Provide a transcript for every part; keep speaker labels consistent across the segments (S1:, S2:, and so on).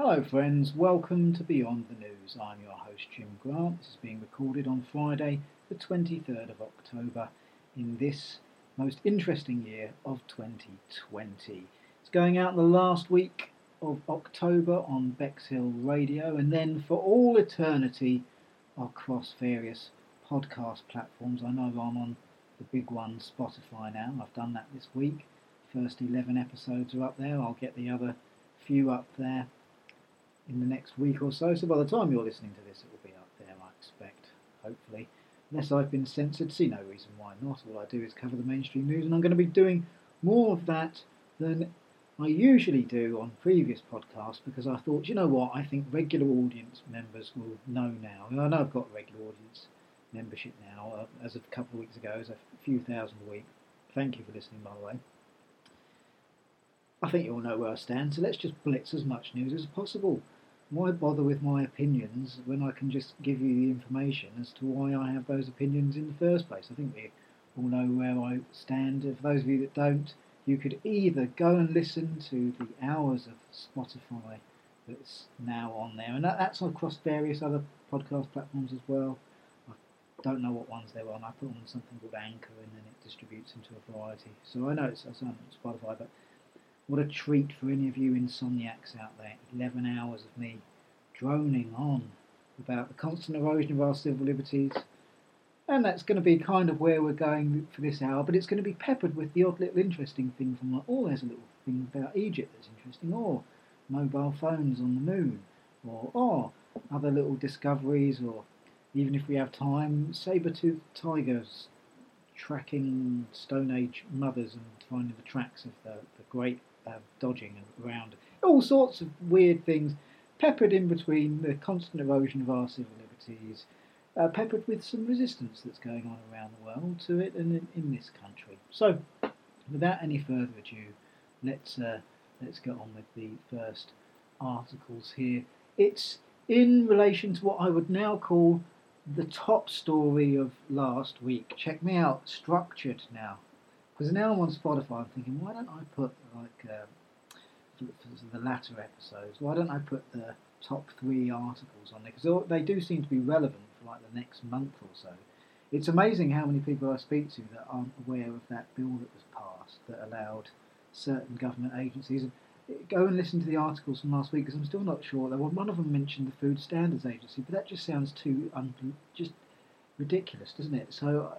S1: Hello, friends. Welcome to Beyond the News. I'm your host, Jim Grant. This is being recorded on Friday, the 23rd of October, in this most interesting year of 2020. It's going out the last week of October on Bexhill Radio, and then for all eternity across various podcast platforms. I know I'm on the big one, Spotify, now. I've done that this week. First 11 episodes are up there. I'll get the other few up there in the next week or so. So by the time you're listening to this, it will be up there, I expect, hopefully. Unless I've been censored, see no reason why not. All I do is cover the mainstream news, and I'm going to be doing more of that than I usually do on previous podcasts because I thought, you know what, I think regular audience members will know now. I know I've got regular audience membership now, uh, as of a couple of weeks ago, as a few thousand a week. Thank you for listening, by the way. I think you all know where I stand, so let's just blitz as much news as possible. Why bother with my opinions when I can just give you the information as to why I have those opinions in the first place? I think we all know where I stand. For those of you that don't, you could either go and listen to the hours of Spotify that's now on there, and that, that's across various other podcast platforms as well I don't know what ones they're on. I put on something called Anchor and then it distributes into a variety. So I know it's on Spotify, but what a treat for any of you insomniacs out there. 11 hours of me droning on about the constant erosion of our civil liberties. And that's going to be kind of where we're going for this hour, but it's going to be peppered with the odd little interesting thing from like, oh, there's a little thing about Egypt that's interesting, or mobile phones on the moon, or oh, other little discoveries, or even if we have time, saber-toothed tigers tracking Stone Age mothers and finding the tracks of the, the great uh, dodging around. All sorts of weird things peppered in between the constant erosion of our civil liberties, uh, peppered with some resistance that's going on around the world to it and in, in this country. So, without any further ado, let's uh, let's get on with the first articles here. It's in relation to what I would now call the top story of last week. Check me out, structured now. Because now I'm on Spotify, I'm thinking, why don't I put like uh, for, for the latter episodes? Why don't I put the top three articles on there? Because they do seem to be relevant for like the next month or so. It's amazing how many people I speak to that aren't aware of that bill that was passed that allowed certain government agencies And go and listen to the articles from last week because I'm still not sure. One of them mentioned the Food Standards Agency, but that just sounds too un- just ridiculous, doesn't it? So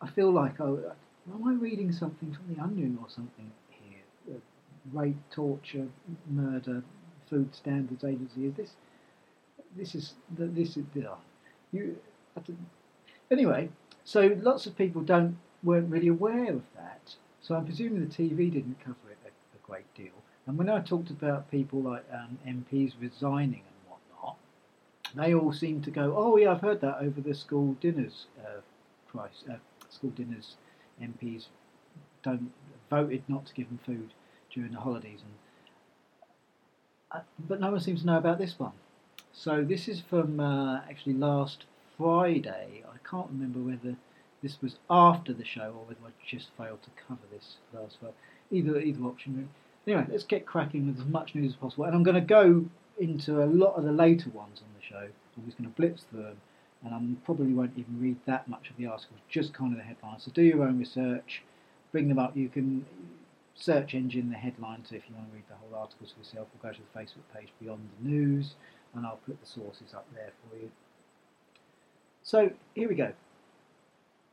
S1: I feel like, oh, am I reading something from the Onion or something here? Uh, rape, torture, murder, Food Standards Agency. Is this? This is this is uh, you. Anyway, so lots of people don't weren't really aware of that. So I'm presuming the TV didn't cover it a, a great deal. And when I talked about people like um, MPs resigning and whatnot, they all seemed to go, "Oh yeah, I've heard that over the school dinners uh, price. Uh, school dinners MPs don't voted not to give them food during the holidays, and uh, but no one seems to know about this one. So this is from uh, actually last Friday. I can't remember whether this was after the show or whether I just failed to cover this last Friday. Either either option. Anyway, let's get cracking with as much news as possible. And I'm going to go into a lot of the later ones on the show. I'm just going to blitz through them, and I probably won't even read that much of the articles, just kind of the headlines. So do your own research, bring them up. You can search engine the headlines if you want to read the whole articles for yourself, or go to the Facebook page Beyond the News, and I'll put the sources up there for you. So here we go.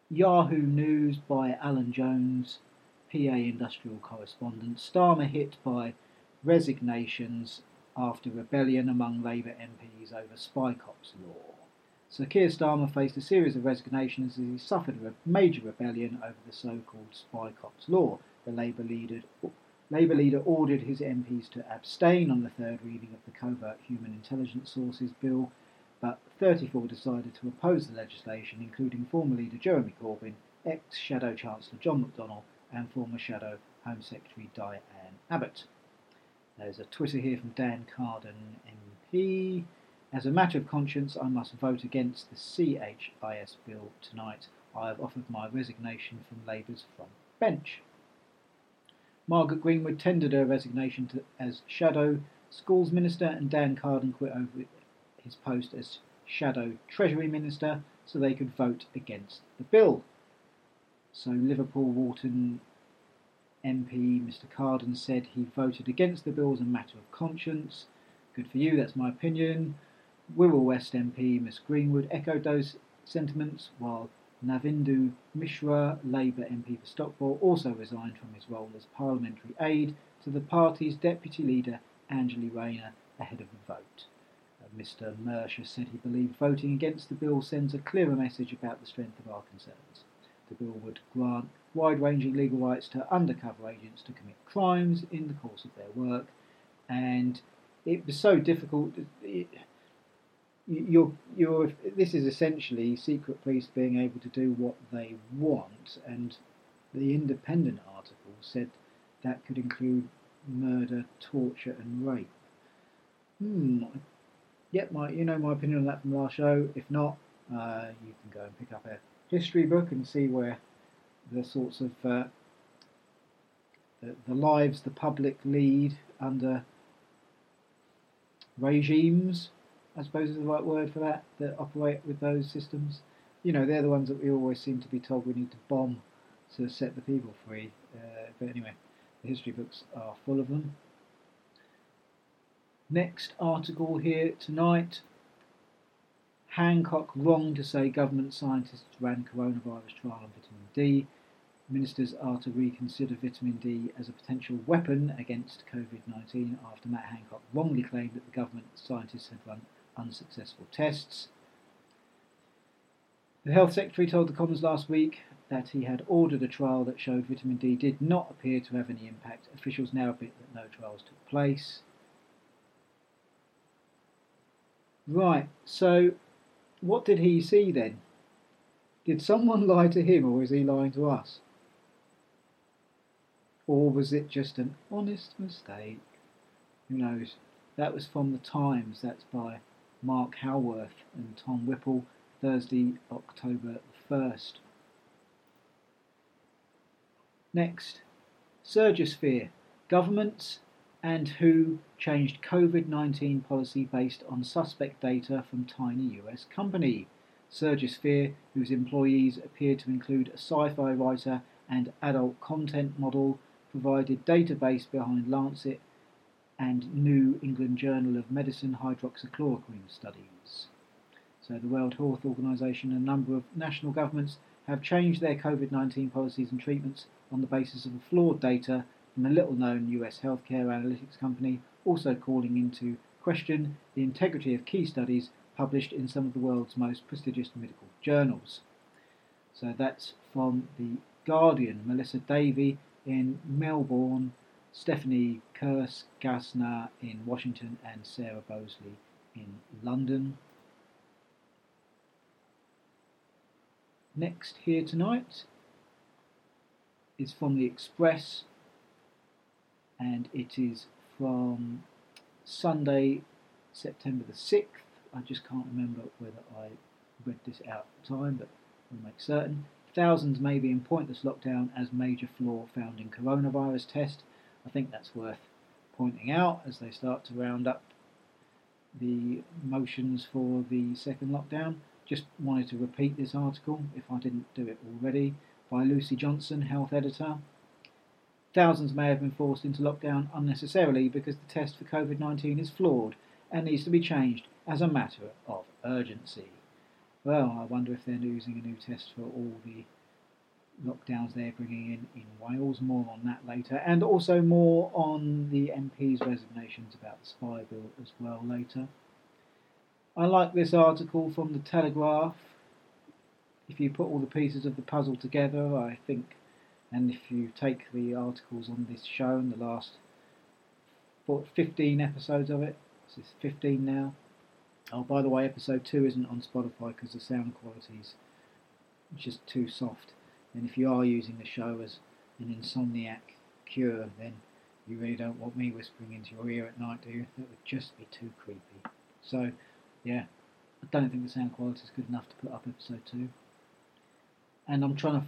S1: Yahoo News by Alan Jones PA industrial correspondent, Starmer hit by resignations after rebellion among Labour MPs over Spy Cops law. Sir Keir Starmer faced a series of resignations as he suffered a major rebellion over the so-called Spy Cops law. The Labour leader, Labour leader ordered his MPs to abstain on the third reading of the Covert Human Intelligence Sources Bill, but 34 decided to oppose the legislation, including former leader Jeremy Corbyn, ex-Shadow Chancellor John McDonnell, and former Shadow Home Secretary Diane Abbott. There's a Twitter here from Dan Carden MP. As a matter of conscience, I must vote against the CHIS bill tonight. I have offered my resignation from Labour's front bench. Margaret Greenwood tendered her resignation to, as Shadow Schools Minister, and Dan Carden quit over his post as Shadow Treasury Minister so they could vote against the bill. So Liverpool Walton MP Mr Carden said he voted against the bill as a matter of conscience. Good for you, that's my opinion. Wirral West MP Miss Greenwood echoed those sentiments, while Navendu Mishra, Labour MP for Stockport, also resigned from his role as parliamentary aide to the party's deputy leader Angela Rayner ahead of the vote. Uh, Mr Mercer said he believed voting against the bill sends a clearer message about the strength of our concerns. The bill would grant wide ranging legal rights to undercover agents to commit crimes in the course of their work, and it was so difficult. It, you're, you're, this is essentially secret police being able to do what they want, and the independent article said that could include murder, torture, and rape. Hmm. Yep, my, you know my opinion on that from last show. If not, uh, you can go and pick up a history book and see where the sorts of uh, the, the lives the public lead under regimes I suppose is the right word for that, that operate with those systems. You know, they're the ones that we always seem to be told we need to bomb to set the people free. Uh, but anyway, the history books are full of them. Next article here tonight Hancock wrong to say government scientists ran coronavirus trial on vitamin D. Ministers are to reconsider vitamin D as a potential weapon against COVID 19 after Matt Hancock wrongly claimed that the government scientists had run unsuccessful tests. The Health Secretary told the Commons last week that he had ordered a trial that showed vitamin D did not appear to have any impact. Officials now admit that no trials took place. Right, so what did he see then? Did someone lie to him or is he lying to us? Or was it just an honest mistake? Who knows? That was from the Times, that's by Mark Howarth and Tom Whipple, Thursday, October 1st. Next, Surgisphere. Governments and WHO changed COVID 19 policy based on suspect data from tiny US company. Surgisphere, whose employees appear to include a sci fi writer and adult content model, provided database behind Lancet and New England Journal of Medicine hydroxychloroquine studies. So, the World Health Organization and a number of national governments have changed their COVID 19 policies and treatments on the basis of flawed data from a little known US healthcare analytics company, also calling into question the integrity of key studies published in some of the world's most prestigious medical journals. So, that's from The Guardian, Melissa Davey in Melbourne Stephanie Gassner in Washington and Sarah Boseley in London. Next here tonight is from the Express and it is from Sunday, September the 6th. I just can't remember whether I read this out at the time, but we'll make certain. Thousands may be in pointless lockdown as major flaw found in coronavirus test. I think that's worth pointing out as they start to round up the motions for the second lockdown. Just wanted to repeat this article, if I didn't do it already, by Lucy Johnson, health editor. Thousands may have been forced into lockdown unnecessarily because the test for COVID 19 is flawed and needs to be changed as a matter of urgency. Well, I wonder if they're using a new test for all the lockdowns they're bringing in in Wales. More on that later, and also more on the MP's resignations about the spy bill as well later. I like this article from the Telegraph. If you put all the pieces of the puzzle together, I think, and if you take the articles on this show and the last 15 episodes of it, this is 15 now. Oh, by the way, episode 2 isn't on Spotify because the sound quality is just too soft. And if you are using the show as an insomniac cure, then you really don't want me whispering into your ear at night, do you? That would just be too creepy. So, yeah, I don't think the sound quality is good enough to put up episode 2. And I'm trying to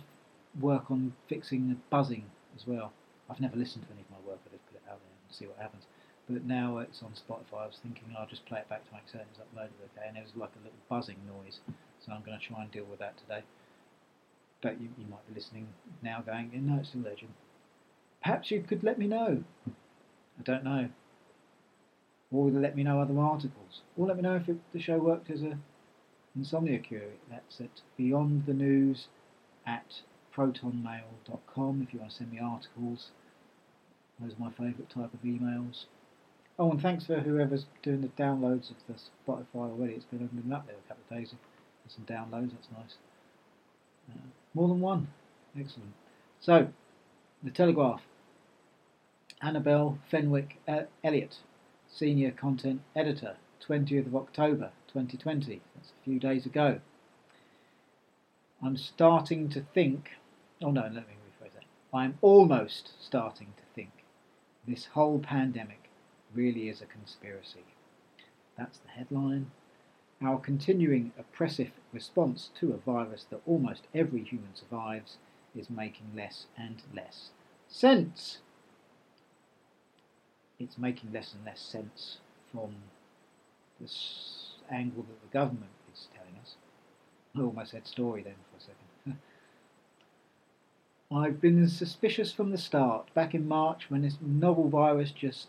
S1: work on fixing the buzzing as well. I've never listened to any of my work, I just put it out there and see what happens. but now it's on Spotify. I was thinking I'll just play it back to make certain it's uploaded okay, and it was like a little buzzing noise, so I'm going to try and deal with that today. But you, you might be listening now going, no, it's still legend. Perhaps you could let me know. I don't know. Or let me know other articles. Or let me know if it, the show worked as a insomnia cure. That's at Beyond the News at protonmail.com if you want to send me articles. Those are my favourite type of emails. Oh, and thanks for whoever's doing the downloads of the Spotify already. It's been, been up there a couple of days. There's some downloads, that's nice. Uh, more than one. Excellent. So, The Telegraph. Annabel Fenwick uh, Elliott, Senior Content Editor, 20th of October 2020. That's a few days ago. I'm starting to think. Oh no, let me rephrase that. I'm almost starting to think this whole pandemic really is a conspiracy. That's the headline. Our continuing oppressive response to a virus that almost every human survives is making less and less sense. It's making less and less sense from this angle that the government is telling us. I almost said story then for a second. I've been suspicious from the start, back in March when this novel virus just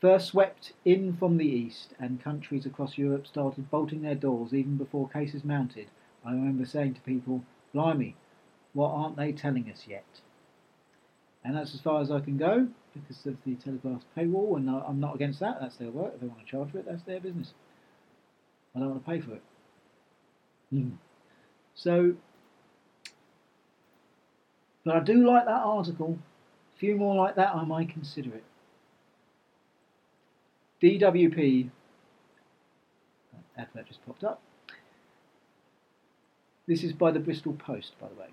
S1: first swept in from the east, and countries across Europe started bolting their doors even before cases mounted, I remember saying to people, Blimey, what aren't they telling us yet? And that's as far as I can go because of the Telegraph's paywall, and I'm not against that. That's their work. If they want to charge for it, that's their business. I don't want to pay for it. Mm. So, but I do like that article. A few more like that, I might consider it. DWP, advert just popped up. This is by the Bristol Post, by the way.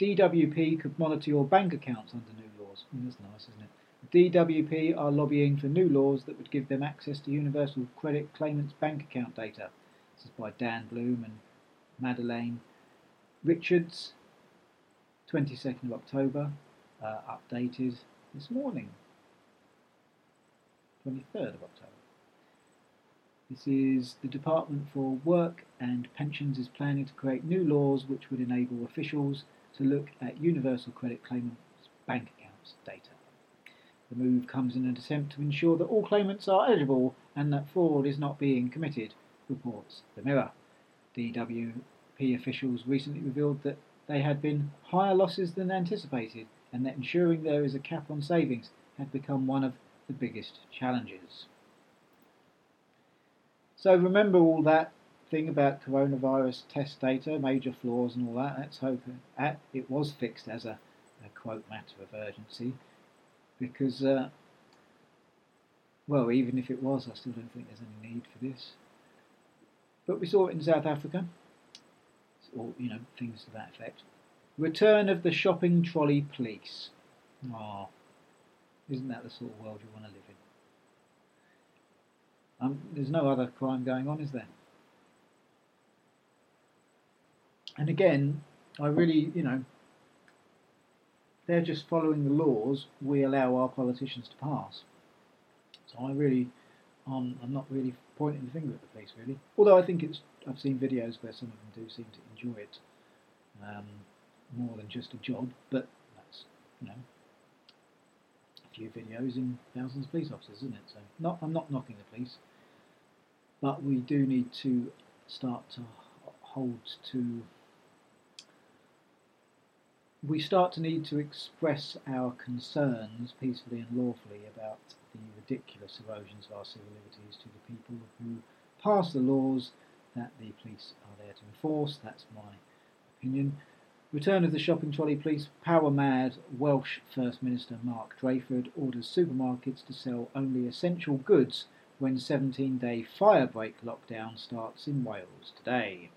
S1: DWP could monitor your bank accounts under new laws. Mm, that's nice, isn't it? DWP are lobbying for new laws that would give them access to universal credit claimants' bank account data. This is by Dan Bloom and Madeleine Richards, 22nd of October, uh, updated this morning. 23rd of October. This is the Department for Work and Pensions is planning to create new laws which would enable officials to look at universal credit claimants' bank accounts data. The move comes in an attempt to ensure that all claimants are eligible and that fraud is not being committed, reports The Mirror. DWP officials recently revealed that they had been higher losses than anticipated and that ensuring there is a cap on savings had become one of the biggest challenges. So remember all that thing about coronavirus test data, major flaws and all that. Let's hope it was fixed as a, a quote matter of urgency, because uh, well, even if it was, I still don't think there's any need for this. But we saw it in South Africa, or you know things to that effect. Return of the shopping trolley police. Oh, isn't that the sort of world you want to live in? Um, there's no other crime going on, is there? And again, I really, you know, they're just following the laws we allow our politicians to pass. So I really, um, I'm not really pointing the finger at the police, really. Although I think it's, I've seen videos where some of them do seem to enjoy it um, more than just a job, but that's, you know, videos in thousands of police officers, isn't it? So not, I'm not knocking the police, but we do need to start to hold to. We start to need to express our concerns peacefully and lawfully about the ridiculous erosions of our civil liberties to the people who pass the laws that the police are there to enforce. That's my opinion. Return of the shopping trolley police, power mad Welsh First Minister Mark Drakeford orders supermarkets to sell only essential goods when 17 day firebreak lockdown starts in Wales today.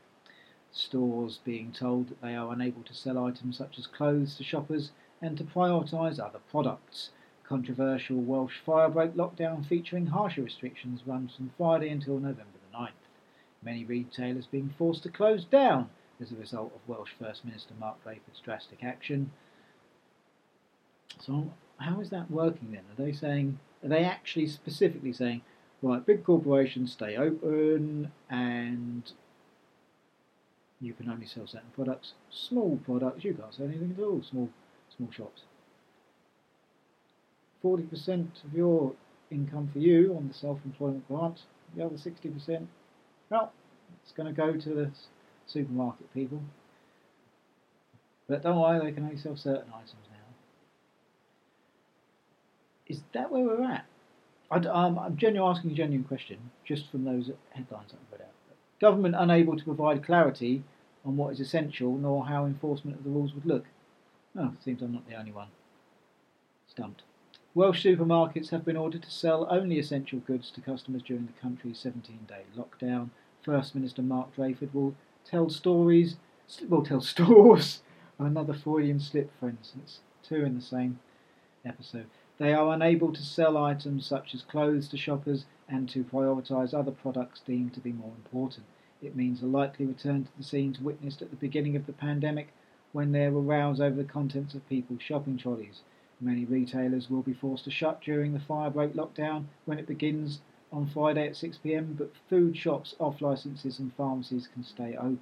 S1: Stores being told that they are unable to sell items such as clothes to shoppers and to prioritise other products. Controversial Welsh firebreak lockdown featuring harsher restrictions runs from Friday until November the 9th. Many retailers being forced to close down as a result of Welsh First Minister Mark Drakeford's drastic action. So how is that working then? Are they saying, are they actually specifically saying, right, big corporations stay open and you can only sell certain products. Small products, you can't sell anything at all. Small, small shops. Forty percent of your income for you on the self-employment grant. The other sixty percent, well, it's going to go to the supermarket people. But don't worry, they can only sell certain items now. Is that where we're at? I, um, I'm genuinely asking a genuine question, just from those headlines I've read out. Government unable to provide clarity on what is essential, nor how enforcement of the rules would look. Oh, seems I'm not the only one. Stumped. Welsh supermarkets have been ordered to sell only essential goods to customers during the country's 17 day lockdown. First Minister Mark Drakeford will tell stories, will tell stores. Another Freudian slip, for instance, two in the same episode. They are unable to sell items such as clothes to shoppers and to prioritise other products deemed to be more important. It means a likely return to the scenes witnessed at the beginning of the pandemic when there were rows over the contents of people's shopping trolleys. Many retailers will be forced to shut during the firebreak lockdown when it begins on Friday at 6pm, but food shops, off licences, and pharmacies can stay open.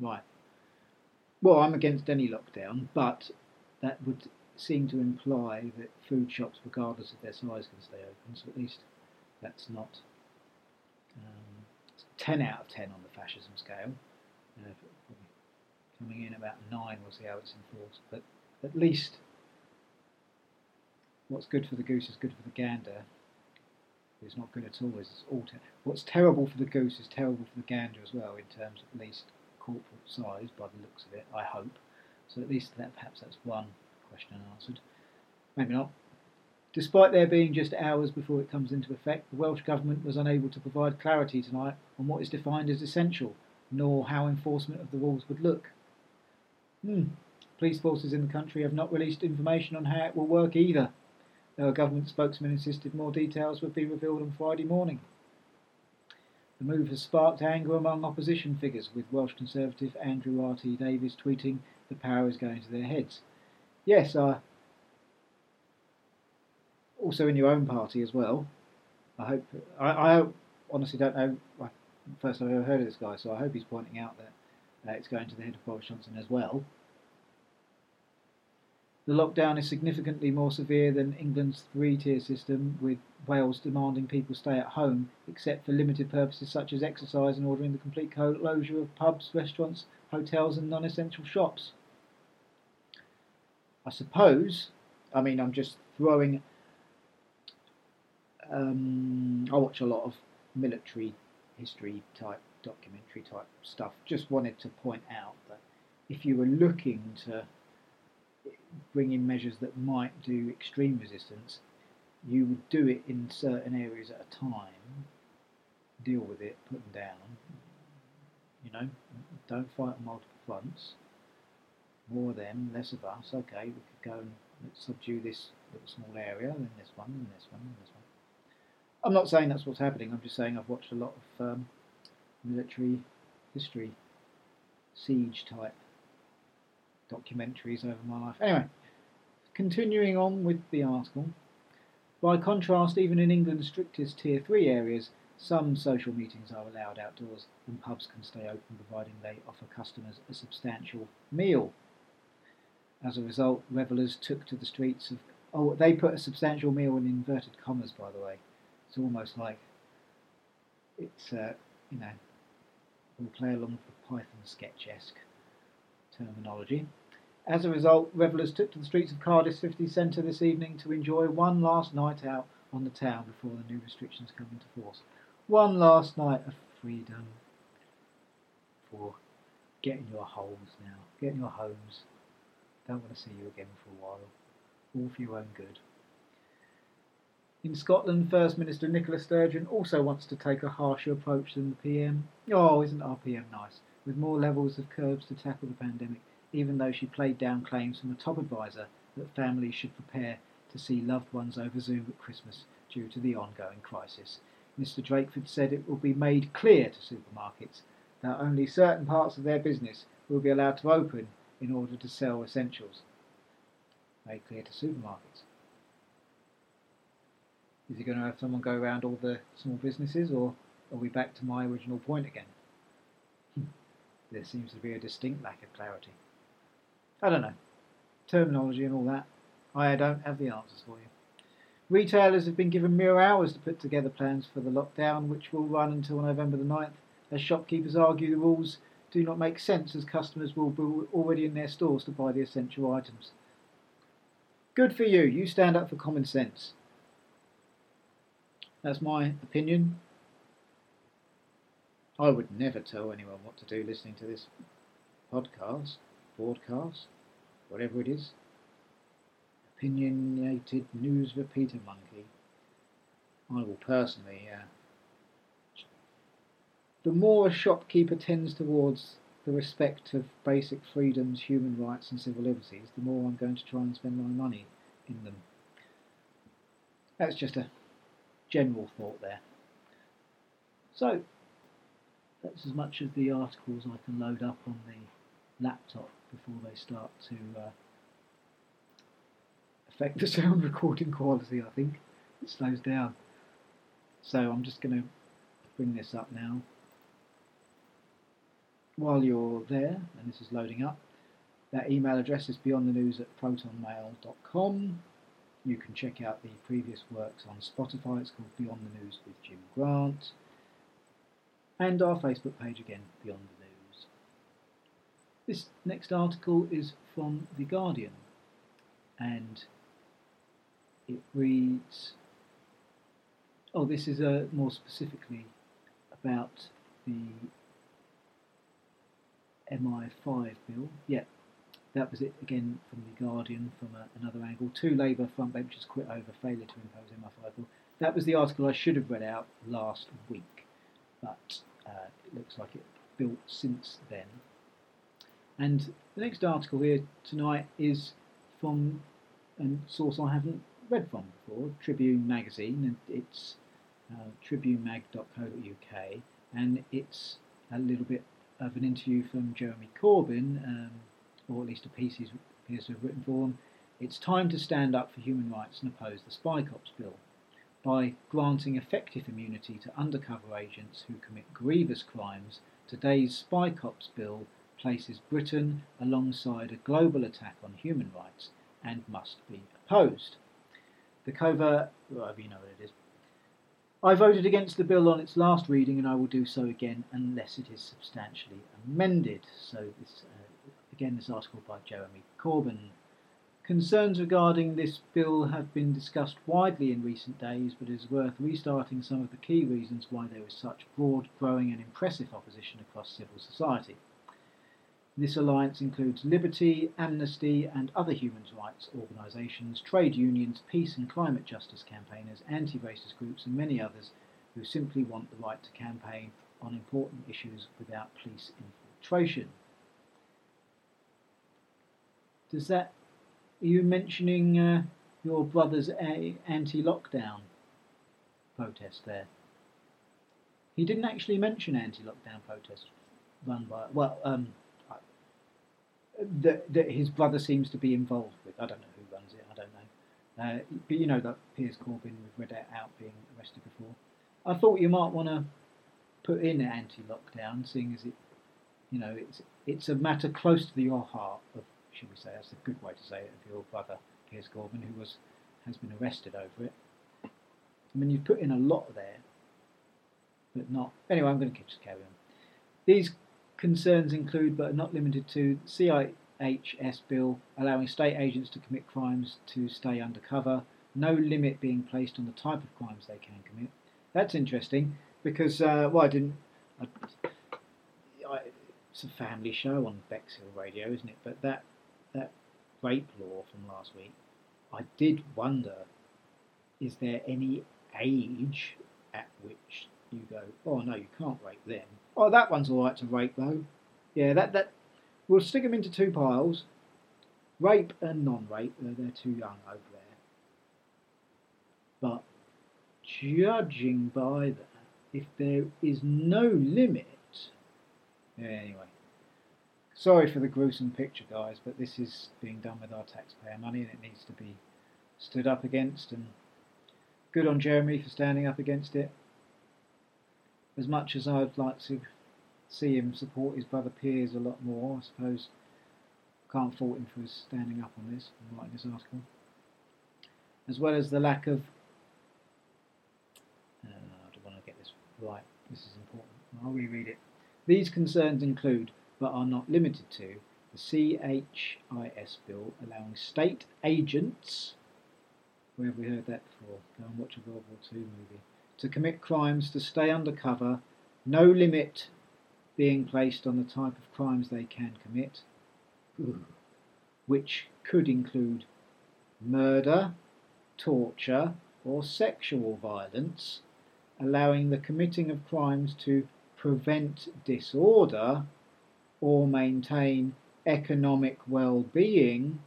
S1: Right. Well, I'm against any lockdown, but that would seem to imply that food shops, regardless of their size, can stay open, so at least that's not um, 10 out of 10 on the fascism scale. Uh, coming in about 9, we'll see how it's enforced. But at least what's good for the goose is good for the gander. It's not good at all. It's all te- what's terrible for the goose is terrible for the gander as well, in terms of at least corporate size, by the looks of it. I hope. So at least that perhaps that's one question answered. Maybe not. Despite there being just hours before it comes into effect, the Welsh Government was unable to provide clarity tonight on what is defined as essential, nor how enforcement of the rules would look. Hmm. Police forces in the country have not released information on how it will work either, though a government spokesman insisted more details would be revealed on Friday morning. The move has sparked anger among opposition figures, with Welsh Conservative Andrew R.T. Davies tweeting, The power is going to their heads. Yes, uh, also in your own party as well. I hope. I, I honestly don't know. First I've ever heard of this guy, so I hope he's pointing out that uh, it's going to the head of Boris Johnson as well. The lockdown is significantly more severe than England's three-tier system, with Wales demanding people stay at home, except for limited purposes such as exercise and ordering the complete closure of pubs, restaurants, hotels, and non-essential shops. I suppose. I mean, I'm just throwing um, I watch a lot of military history type documentary type stuff. Just wanted to point out that if you were looking to bring in measures that might do extreme resistance, you would do it in certain areas at a time, deal with it, put them down. You know, don't fight on multiple fronts. More of them, less of us. Okay, we could go and subdue this little small area, then this one, and this one, and this one. I'm not saying that's what's happening. I'm just saying I've watched a lot of um, military history, siege type documentaries over my life. Anyway, continuing on with the article. By contrast, even in England's strictest Tier 3 areas, some social meetings are allowed outdoors and pubs can stay open providing they offer customers a substantial meal. As a result, revellers took to the streets of. Oh, they put a substantial meal in inverted commas, by the way. It's almost like it's, uh, you know, we'll play along with the Python sketch-esque terminology. As a result, revellers took to the streets of Cardiff City Centre this evening to enjoy one last night out on the town before the new restrictions come into force. One last night of freedom for getting your homes now, getting your homes. Don't want to see you again for a while, all for your own good. In Scotland, First Minister Nicola Sturgeon also wants to take a harsher approach than the PM. Oh, isn't our PM nice? With more levels of curbs to tackle the pandemic, even though she played down claims from a top advisor that families should prepare to see loved ones over Zoom at Christmas due to the ongoing crisis. Mr. Drakeford said it will be made clear to supermarkets that only certain parts of their business will be allowed to open in order to sell essentials. made clear to supermarkets. Is he going to have someone go around all the small businesses, or are we back to my original point again? Hmm. there seems to be a distinct lack of clarity. I don't know. Terminology and all that. I don't have the answers for you. Retailers have been given mere hours to put together plans for the lockdown, which will run until November the 9th, as shopkeepers argue the rules do not make sense as customers will be already in their stores to buy the essential items. Good for you, you stand up for common sense. That's my opinion. I would never tell anyone what to do listening to this podcast, broadcast, whatever it is. Opinionated news repeater monkey. I will personally uh, the more a shopkeeper tends towards the respect of basic freedoms, human rights, and civil liberties, the more I'm going to try and spend my money in them. That's just a general thought there. So, that's as much of the articles I can load up on the laptop before they start to uh, affect the sound recording quality, I think. It slows down. So I'm just going to bring this up now while you're there, and this is loading up, that email address is beyondthenews at protonmail.com. You can check out the previous works on Spotify. It's called Beyond the News with Jim Grant. And our Facebook page again, Beyond. This next article is from The Guardian. And it reads Oh, this is uh, more specifically about the MI5 bill. Yeah, that was it again from The Guardian from a, another angle. Two Labour frontbenchers quit over failure to impose MI5 bill. That was the article I should have read out last week, but uh, it looks like it built since then. And the next article here tonight is from a source I haven't read from before, Tribune Magazine, and it's uh, tribunemag.co.uk, and it's a little bit of an interview from Jeremy Corbyn, um, or at least a piece he appears to have written for him. It's time to stand up for human rights and oppose the Spy Cops Bill by granting effective immunity to undercover agents who commit grievous crimes. Today's Spy Cops Bill places Britain alongside a global attack on human rights and must be opposed. The covert, well, you know what it is, I voted against the bill on its last reading and I will do so again unless it is substantially amended. So, this, uh, again, this article by Jeremy Corbyn. Concerns regarding this bill have been discussed widely in recent days, but it is worth restarting some of the key reasons why there is such broad, growing, and impressive opposition across civil society. This alliance includes Liberty, Amnesty, and other human rights organisations, trade unions, peace and climate justice campaigners, anti racist groups, and many others who simply want the right to campaign on important issues without police infiltration. Does that. Are you mentioning uh, your brother's anti lockdown protest there? He didn't actually mention anti lockdown protests run by. Well, um, that, that his brother seems to be involved with. I don't know who runs it. I don't know. Uh, but you know that Piers Corbyn, we've read out being arrested before. I thought you might want to put in anti-lockdown, seeing as it, you know, it's it's a matter close to your heart. Of should we say that's a good way to say it of your brother Piers Corbyn, who was has been arrested over it. I mean, you've put in a lot there, but not. Anyway, I'm going to keep just carry on. These Concerns include, but are not limited to, CHIS bill allowing state agents to commit crimes to stay undercover, no limit being placed on the type of crimes they can commit. That's interesting because, uh, well, I didn't. I, I, it's a family show on Bexhill Radio, isn't it? But that that rape law from last week, I did wonder: is there any age at which you go, oh no, you can't rape them? Oh, that one's all right to rape though. Yeah, that that we'll stick them into two piles. Rape and non-rape. They're, they're too young over there. But judging by that, if there is no limit, yeah, anyway. Sorry for the gruesome picture, guys, but this is being done with our taxpayer money and it needs to be stood up against. And good on Jeremy for standing up against it. As much as I'd like to see him support his brother Piers a lot more, I suppose can't fault him for standing up on this and writing this article. As well as the lack of. Uh, I don't want to get this right. This is important. I'll reread it. These concerns include but are not limited to the CHIS bill allowing state agents, where have we heard that before? Go and watch a World War II movie, to commit crimes to stay undercover, no limit being placed on the type of crimes they can commit, which could include murder, torture, or sexual violence, allowing the committing of crimes to prevent disorder or maintain economic well-being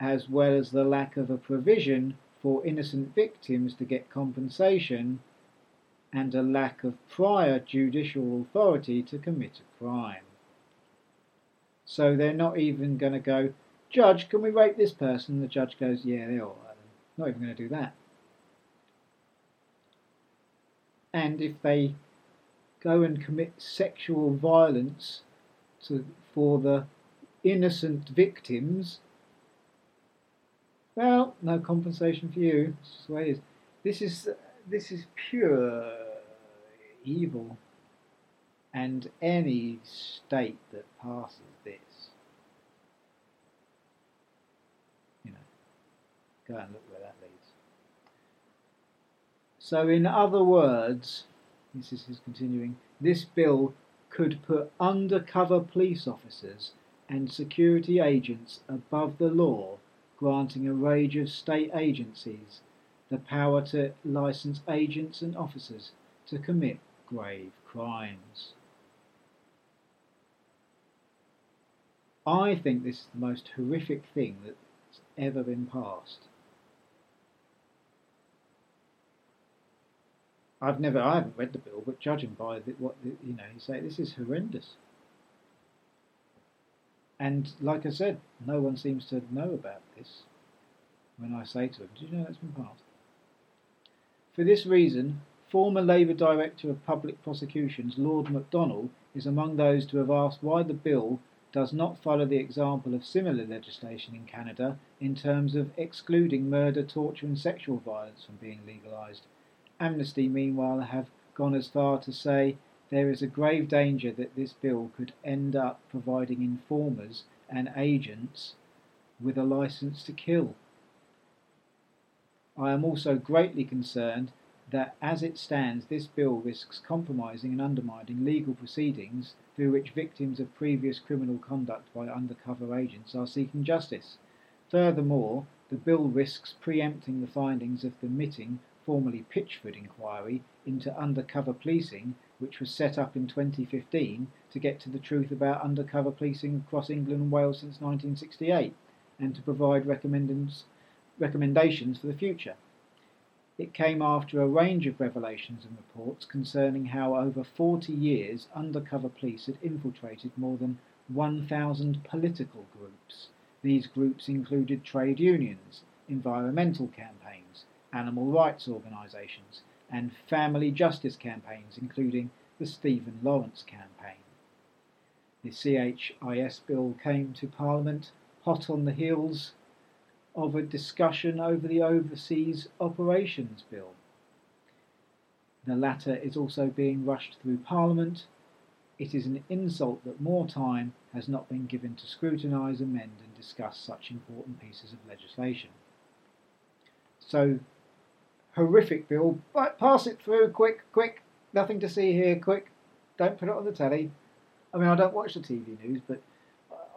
S1: as well as the lack of a provision for innocent victims to get compensation and a lack of prior judicial authority to commit a crime. So they're not even going to go, Judge, can we rape this person? The judge goes, Yeah, they're all right. Not even going to do that. And if they go and commit sexual violence to, for the innocent victims, well, no compensation for you. This is the way it is. This is, this is pure evil. And any state that passes this, you know, go and look where that leads. So, in other words, this is his continuing, this bill could put undercover police officers and security agents above the law, granting a range of state agencies the power to license agents and officers to commit grave crimes. I think this is the most horrific thing that's ever been passed. I've never, I haven't read the bill, but judging by the, what the, you know, you say this is horrendous. And like I said, no one seems to know about this. When I say to them, "Do you know that's been passed?" For this reason, former Labour Director of Public Prosecutions Lord MacDonald is among those to have asked why the bill does not follow the example of similar legislation in Canada in terms of excluding murder, torture, and sexual violence from being legalised Amnesty, meanwhile, have gone as far to say there is a grave danger that this bill could end up providing informers and agents with a license to kill. I am also greatly concerned that as it stands, this bill risks compromising and undermining legal proceedings through which victims of previous criminal conduct by undercover agents are seeking justice. Furthermore, the bill risks preempting the findings of the Mitting, formerly Pitchford inquiry into undercover policing, which was set up in 2015 to get to the truth about undercover policing across England and Wales since 1968 and to provide recommendations for the future. It came after a range of revelations and reports concerning how over 40 years undercover police had infiltrated more than 1,000 political groups. These groups included trade unions, environmental campaigns, animal rights organisations, and family justice campaigns, including the Stephen Lawrence campaign. The CHIS bill came to Parliament hot on the heels of a discussion over the Overseas Operations Bill. The latter is also being rushed through Parliament. It is an insult that more time has not been given to scrutinise, amend, and discuss such important pieces of legislation. So horrific bill. But pass it through, quick, quick. Nothing to see here, quick. Don't put it on the telly. I mean, I don't watch the TV news, but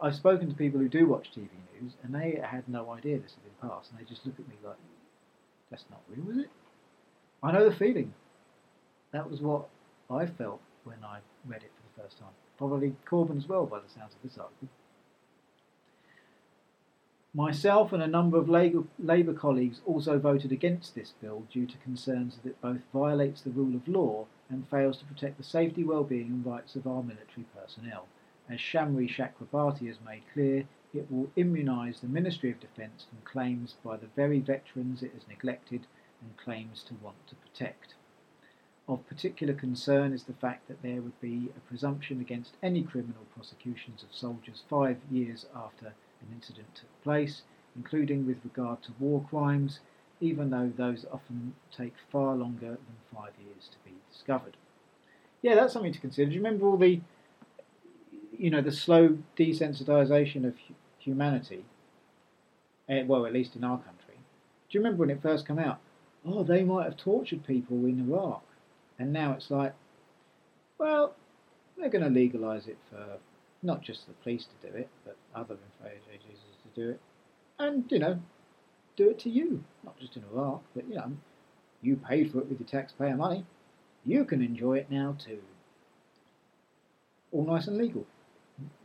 S1: I've spoken to people who do watch TV news, and they had no idea this had been passed, and they just look at me like, "That's not real, is it?" I know the feeling. That was what I felt when I read it for the first time. Probably Corbyn as well, by the sounds of this article. Myself and a number of Labour colleagues also voted against this bill due to concerns that it both violates the rule of law and fails to protect the safety, well-being and rights of our military personnel. As Shami Chakrabarti has made clear, it will immunise the Ministry of Defence from claims by the very veterans it has neglected and claims to want to protect. Of particular concern is the fact that there would be a presumption against any criminal prosecutions of soldiers five years after an incident took place, including with regard to war crimes, even though those often take far longer than five years to be discovered. Yeah, that's something to consider. Do you remember all the, you know, the slow desensitization of humanity? Uh, well, at least in our country. Do you remember when it first came out? Oh, they might have tortured people in Iraq. And now it's like, well, they're going to legalise it for not just the police to do it, but other agencies to do it. And, you know, do it to you. Not just in Iraq, but, you know, you paid for it with your taxpayer money. You can enjoy it now too. All nice and legal.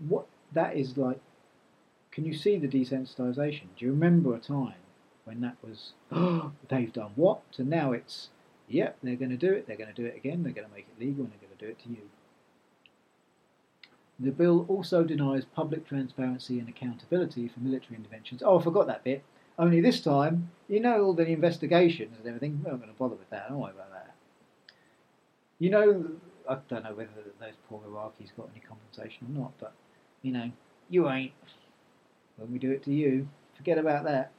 S1: What that is like, can you see the desensitisation? Do you remember a time when that was, oh, they've done what? And now it's, Yep, they're going to do it, they're going to do it again, they're going to make it legal, and they're going to do it to you. The bill also denies public transparency and accountability for military interventions. Oh, I forgot that bit. Only this time, you know all the investigations and everything. We're not going to bother with that. Don't worry about that. You know, I don't know whether those poor Iraqis got any compensation or not, but you know, you ain't. When we do it to you, forget about that.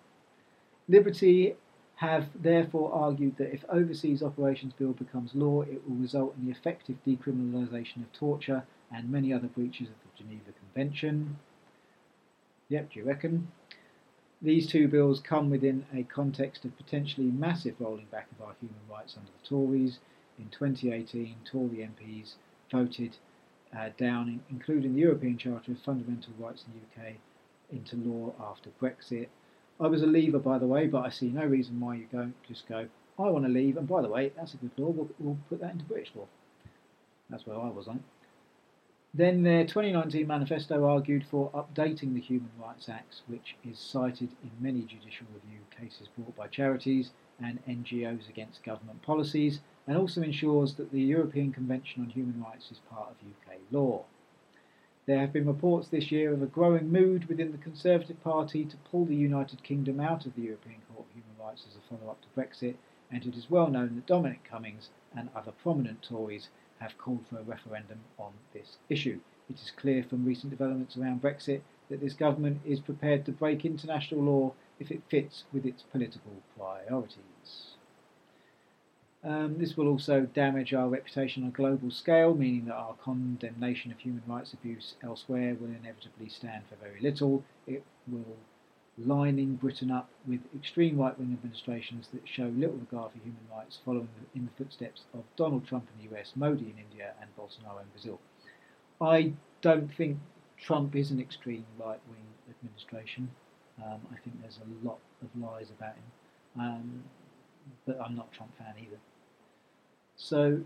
S1: Liberty have therefore argued that if Overseas Operations Bill becomes law, it will result in the effective decriminalisation of torture and many other breaches of the Geneva Convention. Yep, do you reckon? These two bills come within a context of potentially massive rolling back of our human rights under the Tories. In 2018, Tory MPs voted uh, down, including the European Charter of Fundamental Rights in the UK, into law after Brexit. I was a leaver, by the way, but I see no reason why you don't just go, I want to leave, and by the way, that's a good law, we'll, we'll put that into British law. That's where I was on. Then their 2019 manifesto argued for updating the Human Rights Act, which is cited in many judicial review cases brought by charities and NGOs against government policies, and also ensures that the European Convention on Human Rights is part of UK law. There have been reports this year of a growing mood within the Conservative Party to pull the United Kingdom out of the European Court of Human Rights as a follow up to Brexit, and it is well known that Dominic Cummings and other prominent Tories have called for a referendum on this issue. It is clear from recent developments around Brexit that this government is prepared to break international law if it fits with its political priorities. Um, this will also damage our reputation on a global scale, meaning that our condemnation of human rights abuse elsewhere will inevitably stand for very little. It will lining Britain up with extreme right wing administrations that show little regard for human rights, following in the footsteps of Donald Trump in the US, Modi in India, and Bolsonaro in Brazil. I don't think Trump is an extreme right wing administration. Um, I think there's a lot of lies about him. Um, but I'm not a Trump fan either. So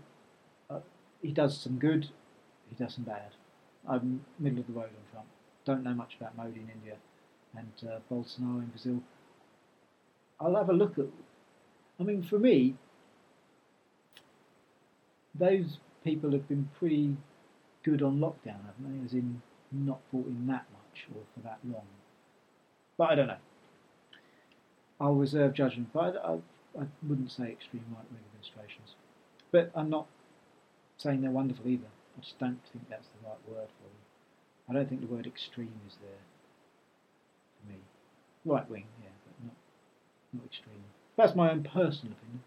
S1: uh, he does some good, he does some bad. I'm middle of the road on Trump. Don't know much about Modi in India and uh, Bolsonaro in Brazil. I'll have a look at. I mean, for me, those people have been pretty good on lockdown, haven't they? As in, not brought in that much or for that long. But I don't know. I'll reserve judgment, but I, I, I wouldn't say extreme right wing administrations. But I'm not saying they're wonderful either. I just don't think that's the right word for them. I don't think the word extreme is there. Right wing, yeah, but not not extreme. That's my own personal opinion.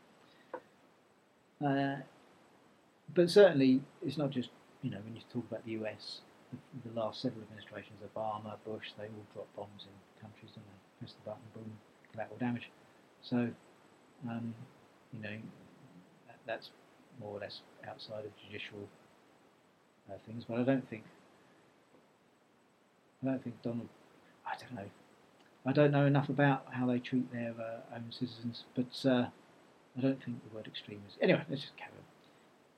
S1: Uh, but certainly, it's not just you know when you talk about the US. The, the last several administrations, Obama, Bush, they all drop bombs in countries, don't they? Press the button, boom, collateral damage. So, um, you know, that, that's more or less outside of judicial uh, things. But I don't think I don't think Donald. I don't know. I don't know enough about how they treat their uh, own citizens, but uh, I don't think the word extreme is. Anyway, let's just carry on.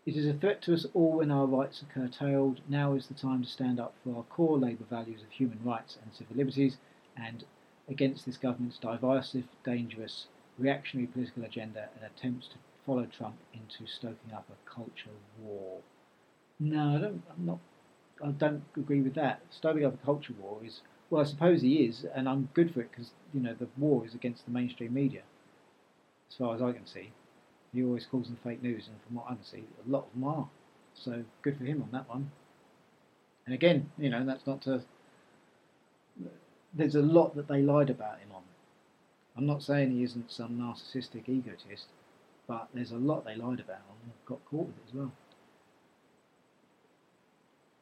S1: It is a threat to us all when our rights are curtailed. Now is the time to stand up for our core Labour values of human rights and civil liberties and against this government's divisive, dangerous, reactionary political agenda and attempts to follow Trump into stoking up a culture war. No, I don't. I'm not. I don't agree with that. Starting up a culture war is well, I suppose he is, and I'm good for it because you know the war is against the mainstream media, as far as I can see. He always calls them fake news, and from what I can see, a lot of them are. So good for him on that one. And again, you know, that's not to. There's a lot that they lied about him on. I'm not saying he isn't some narcissistic egotist, but there's a lot they lied about and got caught with it as well.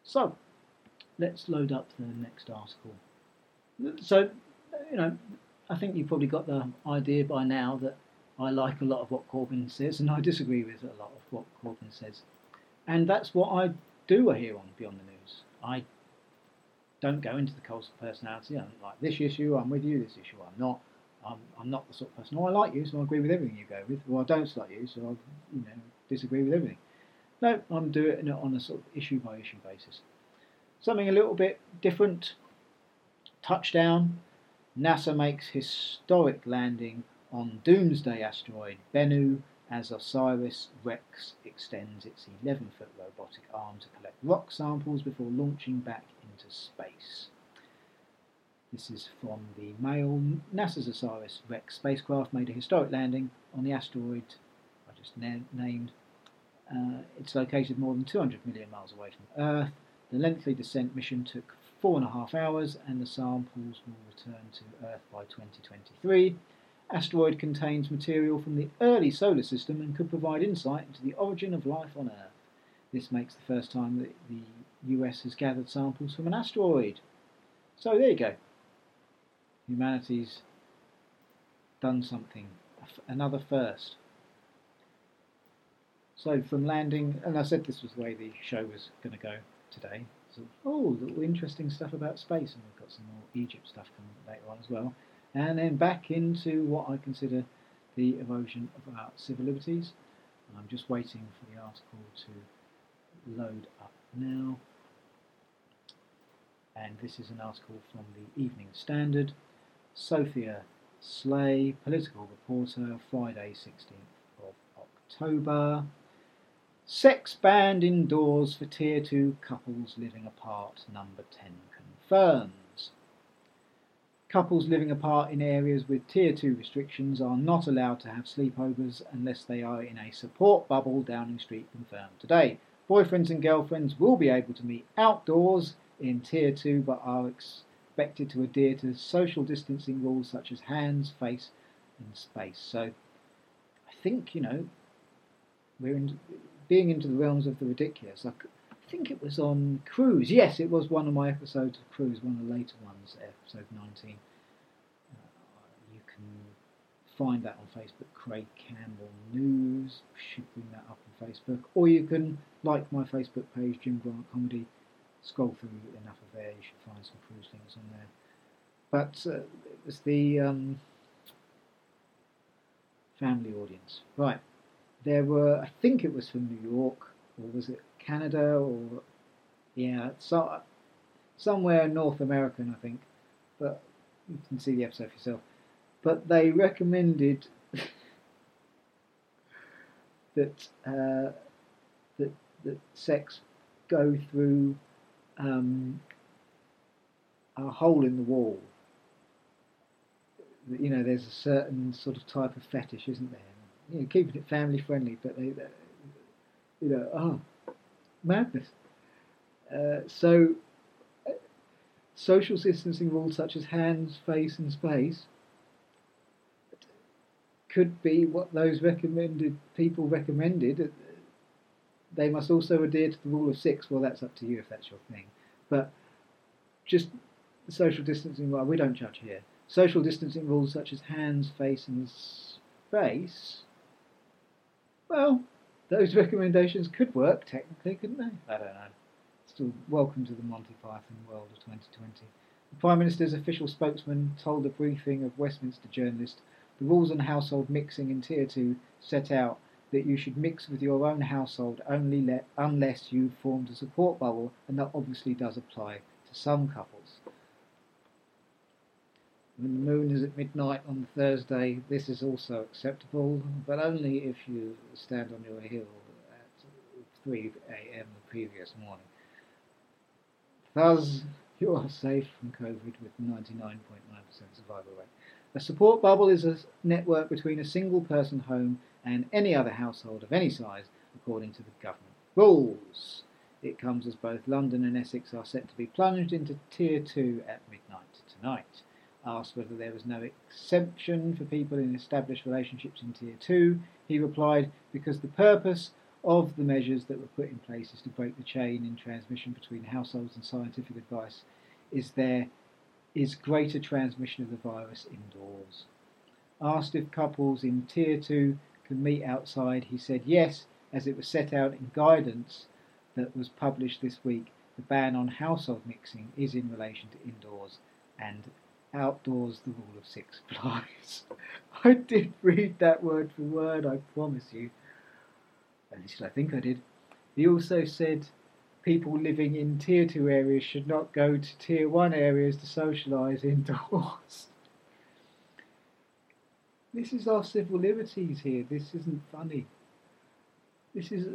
S1: So, let's load up the next article. So, you know, I think you've probably got the idea by now that I like a lot of what Corbyn says, and I disagree with a lot of what Corbyn says. And that's what I do here on Beyond the News. I don't go into the cult of personality. I don't like this issue, I'm with you, this issue, I'm not. I'm, I'm not the sort of person, oh, I like you, so I agree with everything you go with, or I don't like you, so I you know, disagree with everything. No, I'm doing it on a sort of issue by issue basis. Something a little bit different. Touchdown. NASA makes historic landing on Doomsday asteroid Bennu as Osiris Rex extends its 11 foot robotic arm to collect rock samples before launching back into space. This is from the Mail. NASA's Osiris Rex spacecraft made a historic landing on the asteroid I just na- named uh, it's located more than 200 million miles away from Earth. The lengthy descent mission took four and a half hours, and the samples will return to Earth by 2023. Asteroid contains material from the early solar system and could provide insight into the origin of life on Earth. This makes the first time that the US has gathered samples from an asteroid. So there you go. Humanity's done something, another first. So from landing, and I said this was the way the show was going to go today. Oh, little interesting stuff about space, and we've got some more Egypt stuff coming later on as well. And then back into what I consider the erosion of our civil liberties. I'm just waiting for the article to load up now. And this is an article from the Evening Standard. Sophia Sleigh, political reporter, Friday, 16th of October. Sex banned indoors for Tier 2 couples living apart, number 10 confirms. Couples living apart in areas with Tier 2 restrictions are not allowed to have sleepovers unless they are in a support bubble, Downing Street confirmed today. Boyfriends and girlfriends will be able to meet outdoors in Tier 2 but are expected to adhere to social distancing rules such as hands, face, and space. So I think, you know, we're in being into the realms of the ridiculous. I think it was on Cruise. Yes, it was one of my episodes of Cruise, one of the later ones, episode 19. Uh, you can find that on Facebook, Craig Campbell News. Should bring that up on Facebook. Or you can like my Facebook page, Jim Grant Comedy. Scroll through enough of there, you should find some Cruise links on there. But uh, it was the um, family audience. Right there were, I think it was from New York, or was it Canada, or yeah, so, somewhere North American, I think. But you can see the episode for yourself. But they recommended that uh, that that sex go through um, a hole in the wall. You know, there's a certain sort of type of fetish, isn't there? You know, keeping it family friendly, but they, they you know, oh, madness. Uh, so, uh, social distancing rules such as hands, face, and space could be what those recommended people recommended. Uh, they must also adhere to the rule of six. Well, that's up to you if that's your thing. But just social distancing, well, we don't judge here. Social distancing rules such as hands, face, and space well, those recommendations could work technically, couldn't they? I don't know. Still, welcome to the Monty Python world of 2020. The Prime Minister's official spokesman told a briefing of Westminster journalists the rules on household mixing in Tier 2 set out that you should mix with your own household only let, unless you've formed a support bubble, and that obviously does apply to some couples. When the moon is at midnight on Thursday, this is also acceptable, but only if you stand on your hill at 3 a.m. the previous morning. Thus, you are safe from COVID with 99.9% survival rate. A support bubble is a network between a single person home and any other household of any size, according to the government rules. It comes as both London and Essex are set to be plunged into Tier 2 at midnight tonight. Asked whether there was no exemption for people in established relationships in Tier 2, he replied, because the purpose of the measures that were put in place is to break the chain in transmission between households and scientific advice is there is greater transmission of the virus indoors. Asked if couples in Tier 2 can meet outside, he said yes, as it was set out in guidance that was published this week. The ban on household mixing is in relation to indoors and outdoors the rule of six applies. I did read that word for word, I promise you. At least I think I did. He also said people living in tier 2 areas should not go to tier 1 areas to socialise indoors. this is our civil liberties here. This isn't funny. This is.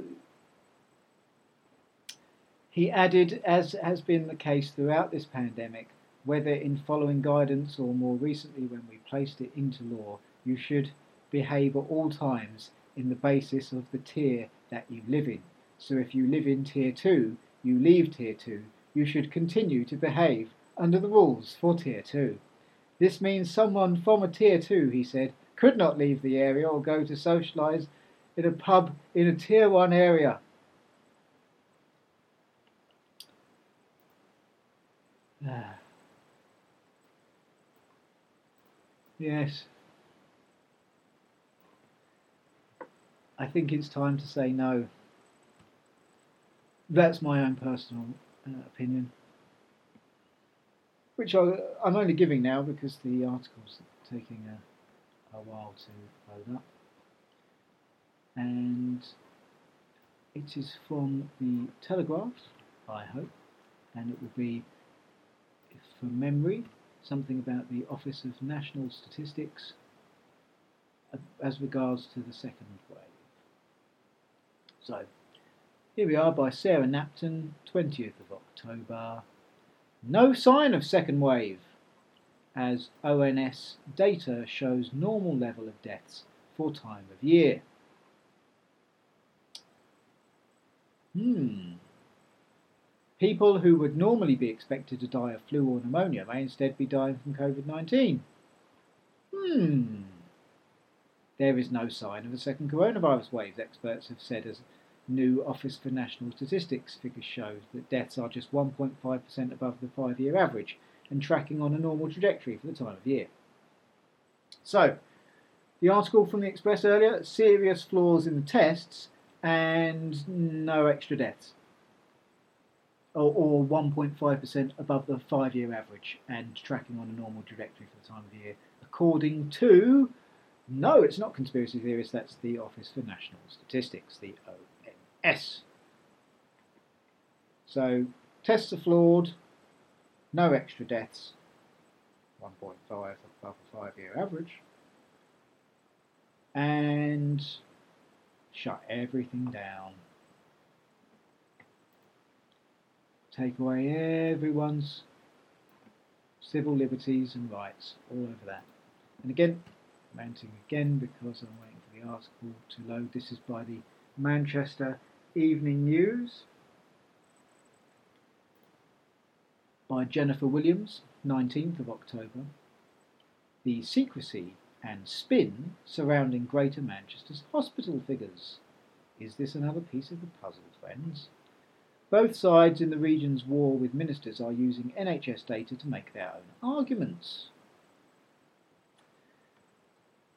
S1: He added, as has been the case throughout this pandemic, whether in following guidance or more recently when we placed it into law, you should behave at all times in the basis of the tier that you live in. So if you live in Tier 2, you leave Tier 2, you should continue to behave under the rules for Tier 2. This means someone from a Tier 2, he said, could not leave the area or go to socialise in a pub in a Tier 1 area. Ah. Yes. I think it's time to say no. That's my own personal uh, opinion, which I, am only giving now because the article's taking a, a while to load up. And it is from the Telegraph, I hope, and it will be, from memory, something about the Office of National Statistics as regards to the second wave. So, here we are by Sarah Knapton, 20th of October. No sign of second wave, as ONS data shows normal level of deaths for time of year. Hmm. People who would normally be expected to die of flu or pneumonia may instead be dying from COVID 19. Hmm. There is no sign of a second coronavirus wave, experts have said as new Office for National Statistics figures show that deaths are just 1.5% above the five year average and tracking on a normal trajectory for the time of year. So, the article from the Express earlier serious flaws in the tests and no extra deaths. Or, or 1.5% above the five year average and tracking on a normal trajectory for the time of year, according to no, it's not conspiracy theorists, that's the Office for National Statistics, the ONS. So, tests are flawed, no extra deaths, 1.5 above the five year average, and shut everything down. Take away everyone's civil liberties and rights, all over that. And again, mounting again because I'm waiting for the article to load. This is by the Manchester Evening News by Jennifer Williams, 19th of October. The secrecy and spin surrounding Greater Manchester's hospital figures. Is this another piece of the puzzle, friends? Both sides in the region's war with ministers are using NHS data to make their own arguments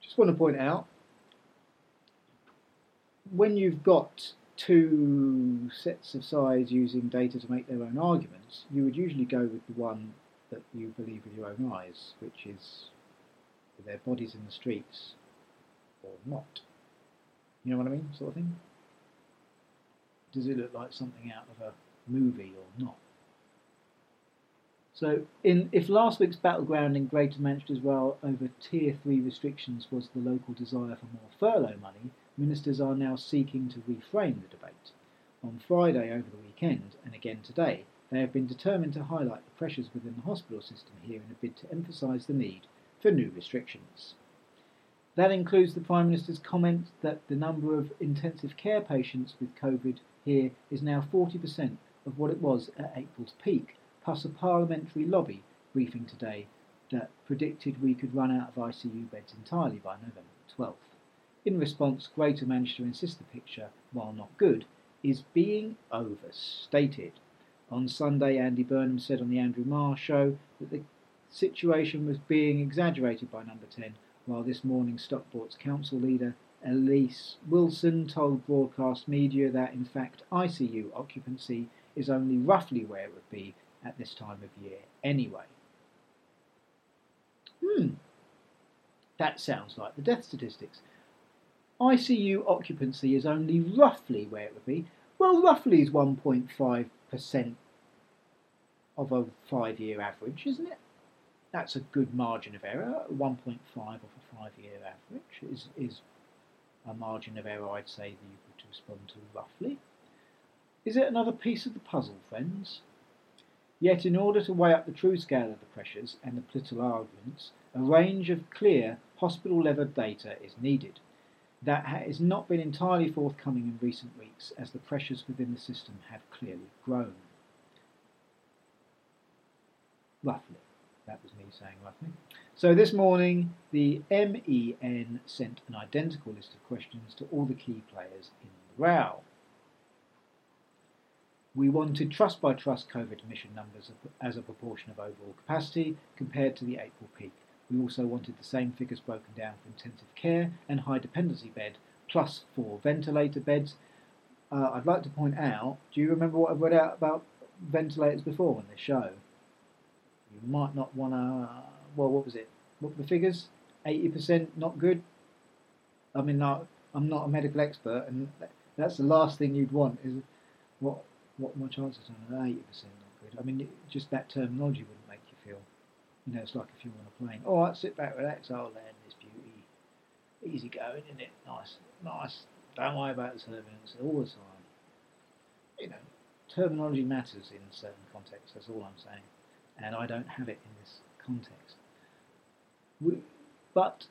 S1: Just want to point out when you've got two sets of sides using data to make their own arguments, you would usually go with the one that you believe with your own eyes, which is their bodies in the streets or not. You know what I mean? Sort of thing. Does it look like something out of a movie or not? So, in, if last week's battleground in Greater Manchester as well over Tier 3 restrictions was the local desire for more furlough money, ministers are now seeking to reframe the debate. On Friday over the weekend, and again today, they have been determined to highlight the pressures within the hospital system here in a bid to emphasise the need for new restrictions. That includes the Prime Minister's comment that the number of intensive care patients with COVID here is now 40% of what it was at April's peak, plus a parliamentary lobby briefing today that predicted we could run out of ICU beds entirely by November 12th. In response, Greater Manchester insists the picture, while not good, is being overstated. On Sunday, Andy Burnham said on the Andrew Marr show that the situation was being exaggerated by Number 10, while this morning Stockport's council leader Elise Wilson told broadcast media that in fact ICU occupancy is only roughly where it would be at this time of year anyway. Hmm, that sounds like the death statistics. ICU occupancy is only roughly where it would be. Well, roughly is 1.5% of a five year average, isn't it? That's a good margin of error. 1.5 of a five year average is, is a margin of error I'd say that you could respond to roughly. Is it another piece of the puzzle, friends? Yet, in order to weigh up the true scale of the pressures and the political arguments, a range of clear hospital level data is needed. That has not been entirely forthcoming in recent weeks as the pressures within the system have clearly grown. Roughly. That was me saying roughly. So this morning, the MEN sent an identical list of questions to all the key players in the row. We wanted trust by trust COVID admission numbers as a proportion of overall capacity compared to the April peak. We also wanted the same figures broken down for intensive care and high dependency bed, plus four ventilator beds. Uh, I'd like to point out, do you remember what I've read out about ventilators before on this show? You might not want to, well, what was it? What the figures? 80% not good? I mean, no, I'm not a medical expert, and that's the last thing you'd want is what what my chances are 80% not good. I mean, just that terminology wouldn't make you feel, you know, it's like if you're on a plane. All right, sit back, relax, I'll land this beauty. Easy going, isn't it? Nice, nice. Don't worry about the turbulence all the time. You know, terminology matters in certain contexts, that's all I'm saying. And I don't have it in this context. But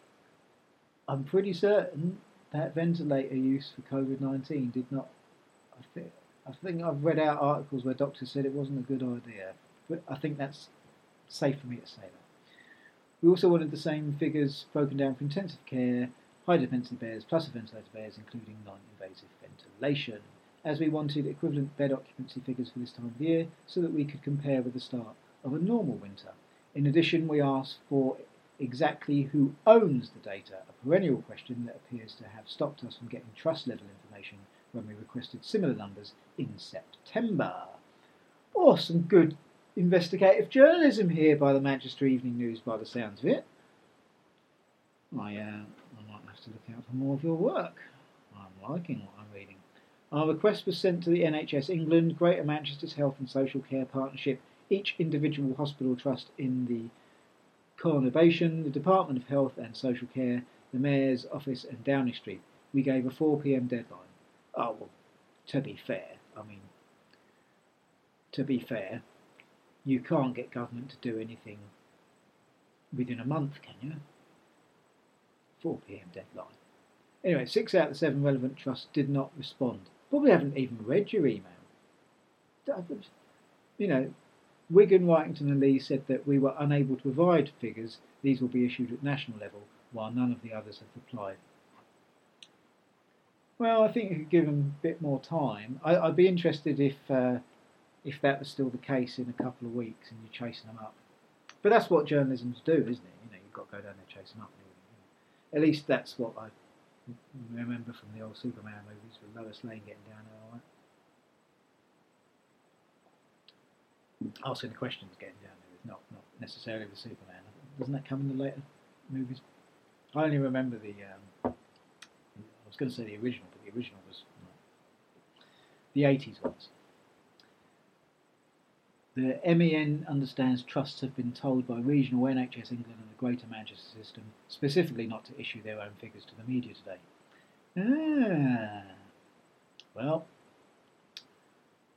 S1: I'm pretty certain that ventilator use for COVID 19 did not, I think, I think I've read out articles where doctors said it wasn't a good idea, but I think that's safe for me to say that. We also wanted the same figures broken down for intensive care, high dependency beds, plus ventilator beds, including non-invasive ventilation, as we wanted equivalent bed occupancy figures for this time of year so that we could compare with the start of a normal winter. In addition, we asked for exactly who owns the data, a perennial question that appears to have stopped us from getting trust level information when we requested similar numbers in September. Oh, some good investigative journalism here by the Manchester Evening News by the sounds of it. I, uh, I might have to look out for more of your work. I'm liking what I'm reading. Our request was sent to the NHS England, Greater Manchester's Health and Social Care Partnership, each individual hospital trust in the conurbation, the Department of Health and Social Care, the Mayor's Office and Downing Street. We gave a 4pm deadline. Oh, well, to be fair, I mean, to be fair, you can't get government to do anything within a month, can you? 4 pm deadline. Anyway, six out of the seven relevant trusts did not respond. Probably haven't even read your email. You know, Wigan, Wrightington, and Leigh said that we were unable to provide figures. These will be issued at national level, while none of the others have replied. Well, I think you could give them a bit more time. I, would be interested if uh, if that was still the case in a couple of weeks and you're chasing them up. But that's what journalism's do, isn't it? You know, you've got to go down there chasing up. At least that's what I remember from the old Superman movies with Lois Lane getting down there. All right. Asking the questions, getting down there, is not not necessarily the Superman. Doesn't that come in the later movies? I only remember the. Um, I was going to say the original, but the original was the 80s ones. The MEN understands trusts have been told by regional NHS England and the Greater Manchester system specifically not to issue their own figures to the media today. Ah, well,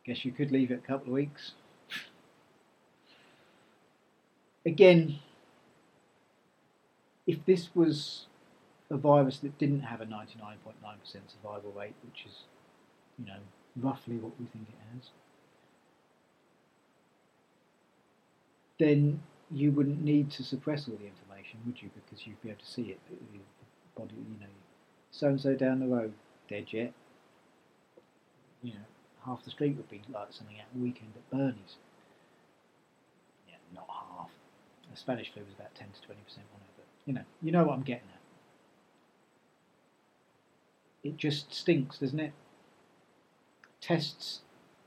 S1: guess you could leave it a couple of weeks. Again, if this was a virus that didn't have a 99.9% survival rate, which is, you know, roughly what we think it has, then you wouldn't need to suppress all the information, would you? Because you'd be able to see it. The body, you know, so and so down the road, dead yet. You know, half the street would be like something at the weekend at Bernie's. Yeah, not. The Spanish flu was about 10 to 20% on it, but you know, you know what I'm getting at. It just stinks, doesn't it? Tests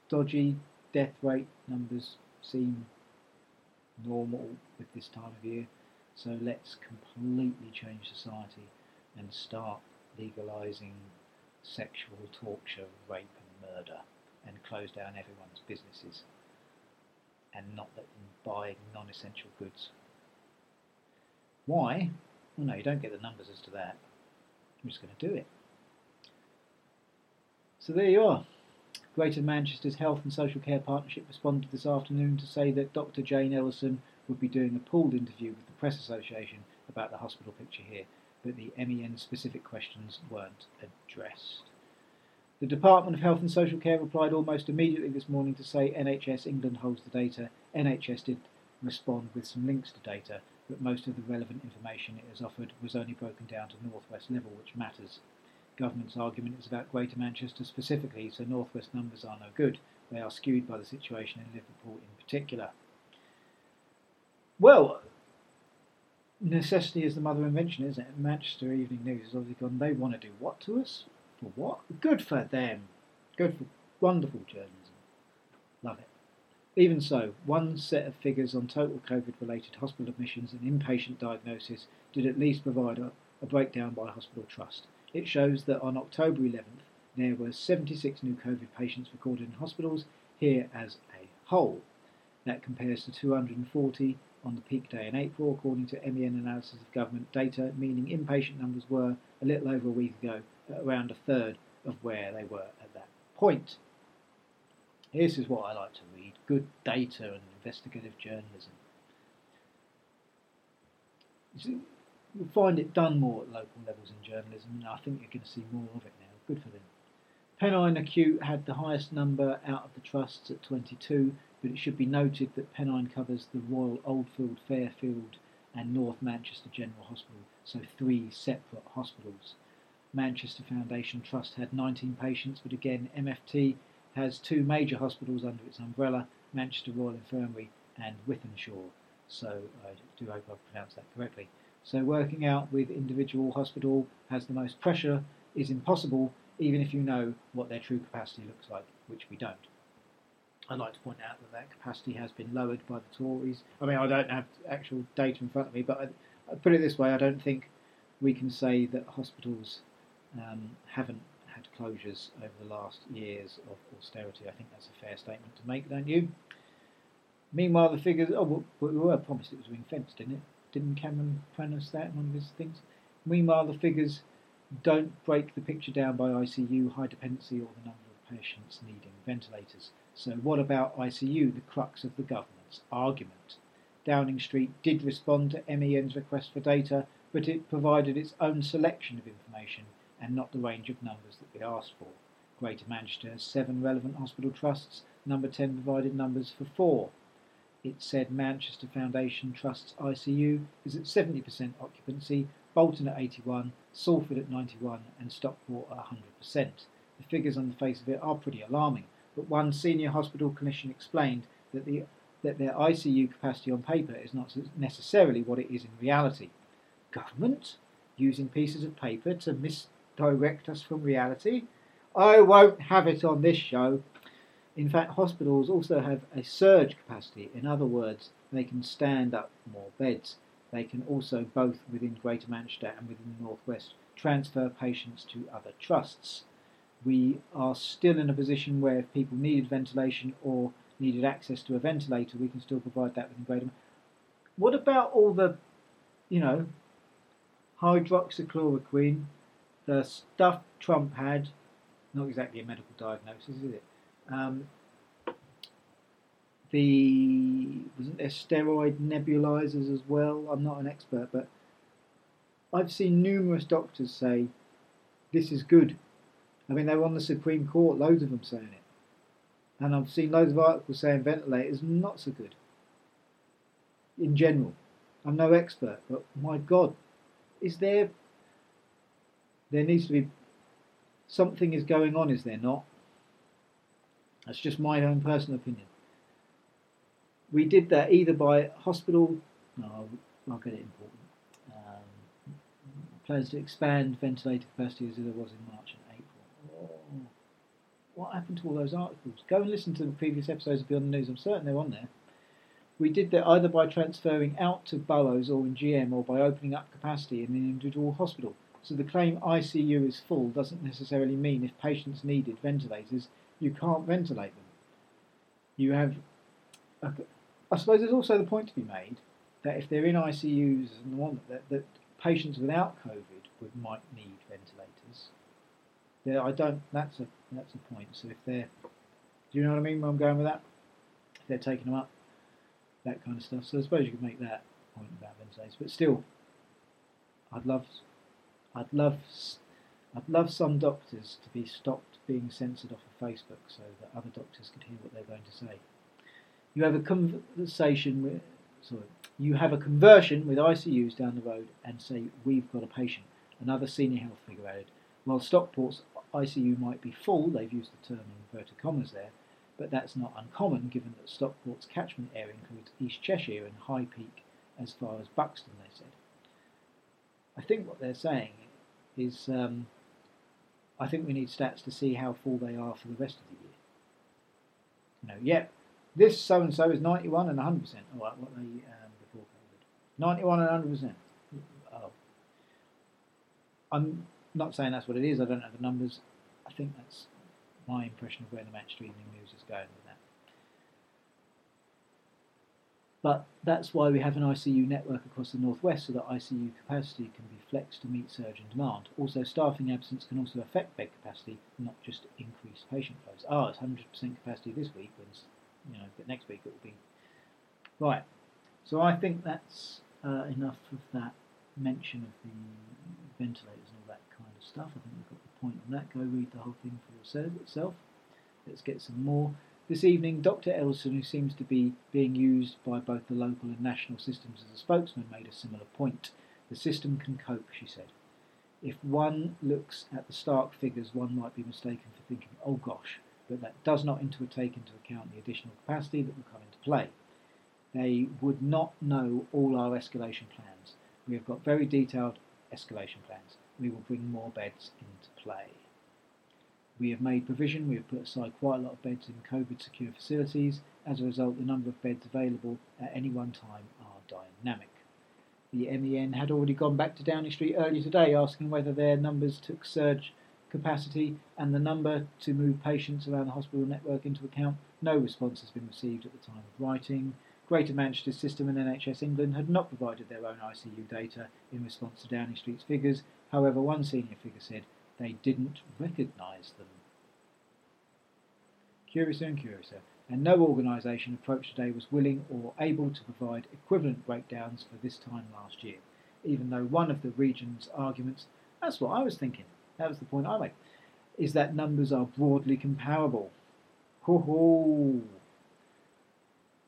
S1: dodgy, death rate numbers seem normal with this time of year. So let's completely change society and start legalising sexual torture, rape, and murder, and close down everyone's businesses and not let them buy non essential goods. Why? Well, no, you don't get the numbers as to that. I'm just going to do it. So there you are. Greater Manchester's Health and Social Care Partnership responded this afternoon to say that Dr. Jane Eddleston would be doing a pooled interview with the Press Association about the hospital picture here, but the MEN specific questions weren't addressed. The Department of Health and Social Care replied almost immediately this morning to say NHS England holds the data. NHS did respond with some links to data, but most of the relevant information it has offered was only broken down to Northwest level, which matters. Government's argument is about Greater Manchester specifically, so Northwest numbers are no good. They are skewed by the situation in Liverpool in particular. Well, necessity is the mother of invention, isn't it? Manchester Evening News has obviously gone, they want to do what to us? What? Good for them. Good for wonderful journalism. Love it. Even so, one set of figures on total COVID related hospital admissions and inpatient diagnosis did at least provide a, a breakdown by hospital trust. It shows that on October 11th, there were 76 new COVID patients recorded in hospitals here as a whole. That compares to 240 on the peak day in April, according to MEN analysis of government data, meaning inpatient numbers were a little over a week ago around a third of where they were at that point. This is what I like to read good data and investigative journalism. You'll find it done more at local levels in journalism, and I think you're going to see more of it now. Good for them. Pennine Acute had the highest number out of the trusts at 22, but it should be noted that Pennine covers the Royal Oldfield, Fairfield, and North Manchester General Hospital, so three separate hospitals. Manchester Foundation Trust had 19 patients, but again, MFT has two major hospitals under its umbrella Manchester Royal Infirmary and Wythenshawe. So I do hope I've pronounced that correctly. So working out with individual hospital has the most pressure is impossible, even if you know what their true capacity looks like, which we don't. I'd like to point out that that capacity has been lowered by the Tories. I mean, I don't have actual data in front of me, but I, I put it this way: I don't think we can say that hospitals um, haven't had closures over the last years of austerity. I think that's a fair statement to make, don't you? Meanwhile, the figures. Oh, we were promised it was ring fenced, didn't it? Didn't Cameron promise that one of his things? Meanwhile, the figures don't break the picture down by ICU, high dependency, or the number of patients needing ventilators. So, what about ICU, the crux of the government's argument? Downing Street did respond to MEN's request for data, but it provided its own selection of information and not the range of numbers that we asked for. Greater Manchester has seven relevant hospital trusts, number 10 provided numbers for four it said Manchester Foundation Trust's ICU is at 70% occupancy, Bolton at 81, Salford at 91, and Stockport at 100%. The figures on the face of it are pretty alarming, but one senior hospital clinician explained that the that their ICU capacity on paper is not necessarily what it is in reality. Government using pieces of paper to misdirect us from reality? I won't have it on this show. In fact, hospitals also have a surge capacity. In other words, they can stand up more beds. They can also, both within Greater Manchester and within the Northwest, transfer patients to other trusts. We are still in a position where if people needed ventilation or needed access to a ventilator, we can still provide that within Greater. Manchester. What about all the, you know, hydroxychloroquine, the stuff Trump had? Not exactly a medical diagnosis, is it? Um, the wasn't there steroid nebulizers as well? I'm not an expert, but I've seen numerous doctors say this is good. I mean, they were on the Supreme Court, loads of them saying it. And I've seen loads of articles saying ventilators not so good. In general, I'm no expert, but my God, is there? There needs to be something is going on, is there not? That's just my own personal opinion. We did that either by hospital. No, I'll get it important. Um, plans to expand ventilator capacity as there was in March and April. Oh, what happened to all those articles? Go and listen to the previous episodes of Beyond the News. I'm certain they're on there. We did that either by transferring out to boroughs or in GM or by opening up capacity in an individual hospital. So the claim ICU is full doesn't necessarily mean if patients needed ventilators, you can't ventilate them. You have, I suppose there's also the point to be made that if they're in ICUs and one that, that patients without COVID would might need ventilators. Yeah, I don't. That's a that's a point. So if they're, do you know what I mean? Where I'm going with that? If they're taking them up, that kind of stuff. So I suppose you could make that point about ventilators, but still, I'd love, I'd love, I'd love some doctors to be stopped being censored off of Facebook so that other doctors could hear what they're going to say. You have a conversation with, sorry, you have a conversion with ICUs down the road and say, we've got a patient. Another senior health figure added, while Stockport's ICU might be full, they've used the term in inverted commas there, but that's not uncommon given that Stockport's catchment area includes East Cheshire and High Peak as far as Buxton, they said. I think what they're saying is um, I think we need stats to see how full they are for the rest of the year. You know, yeah, this so and so is 91 and 100%. Oh, what they um, before COVID. 91 and 100%. Oh. I'm not saying that's what it is, I don't know the numbers. I think that's my impression of where the Manchester Evening News is going with that. But that's why we have an ICU network across the northwest so that ICU capacity can be flexed to meet surge in demand. Also, staffing absence can also affect bed capacity, not just increase patient flows. Ah, oh, it's 100% capacity this week, when you know, but next week it will be right. So I think that's uh, enough of that mention of the ventilators and all that kind of stuff. I think we've got the point on that. Go read the whole thing for yourself. Let's get some more. This evening, Dr. Eddleston, who seems to be being used by both the local and national systems as a spokesman, made a similar point. The system can cope, she said. If one looks at the stark figures, one might be mistaken for thinking, oh gosh, but that does not into take into account the additional capacity that will come into play. They would not know all our escalation plans. We have got very detailed escalation plans. We will bring more beds into play. We have made provision, we have put aside quite a lot of beds in COVID secure facilities. As a result, the number of beds available at any one time are dynamic. The MEN had already gone back to Downing Street earlier today asking whether their numbers took surge capacity and the number to move patients around the hospital network into account. No response has been received at the time of writing. Greater Manchester System and NHS England had not provided their own ICU data in response to Downing Street's figures. However, one senior figure said they didn't recognise them. Curiouser and curiouser, and no organisation approached today was willing or able to provide equivalent breakdowns for this time last year, even though one of the region's arguments, that's what I was thinking, that was the point I made, is that numbers are broadly comparable. Ho ho!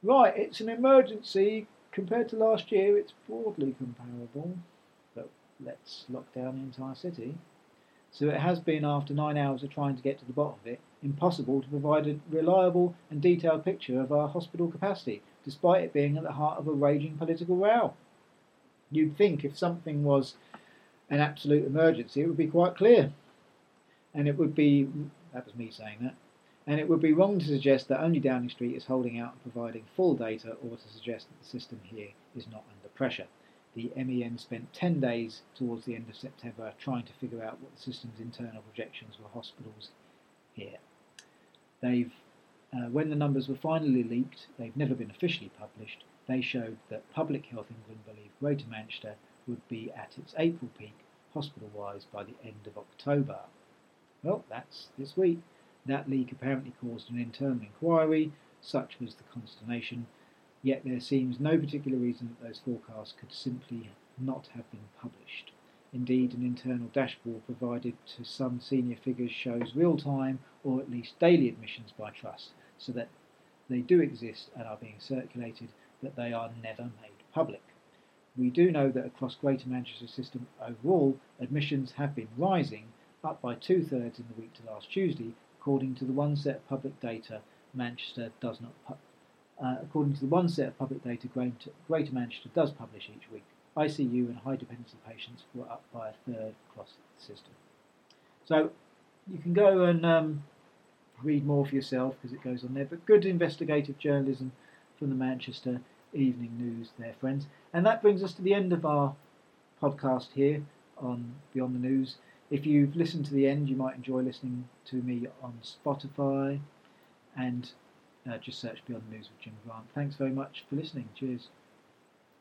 S1: Right, it's an emergency. Compared to last year, it's broadly comparable. But let's lock down the entire city. So it has been, after nine hours of trying to get to the bottom of it, impossible to provide a reliable and detailed picture of our hospital capacity, despite it being at the heart of a raging political row. You'd think if something was an absolute emergency, it would be quite clear. And it would be, that was me saying that, and it would be wrong to suggest that only Downing Street is holding out and providing full data or to suggest that the system here is not under pressure. The MEN spent 10 days towards the end of September trying to figure out what the system's internal projections were hospitals here. They've, uh, when the numbers were finally leaked, they've never been officially published, they showed that Public Health England believed Greater Manchester would be at its April peak hospital-wise by the end of October. Well, that's this week. That leak apparently caused an internal inquiry, such was the consternation. Yet there seems no particular reason that those forecasts could simply not have been published. Indeed, an internal dashboard provided to some senior figures shows real time or at least daily admissions by trust, so that they do exist and are being circulated, but they are never made public. We do know that across Greater Manchester system overall, admissions have been rising, up by two thirds in the week to last Tuesday, according to the one set of public data Manchester does not uh, according to the one set of public data Greater Manchester does publish each week. ICU and high dependency patients were up by a third across the system. So you can go and um, read more for yourself because it goes on there. But good investigative journalism from the Manchester Evening News, there, friends. And that brings us to the end of our podcast here on Beyond the News. If you've listened to the end, you might enjoy listening to me on Spotify and uh, just search Beyond the News with Jim Grant. Thanks very much for listening. Cheers.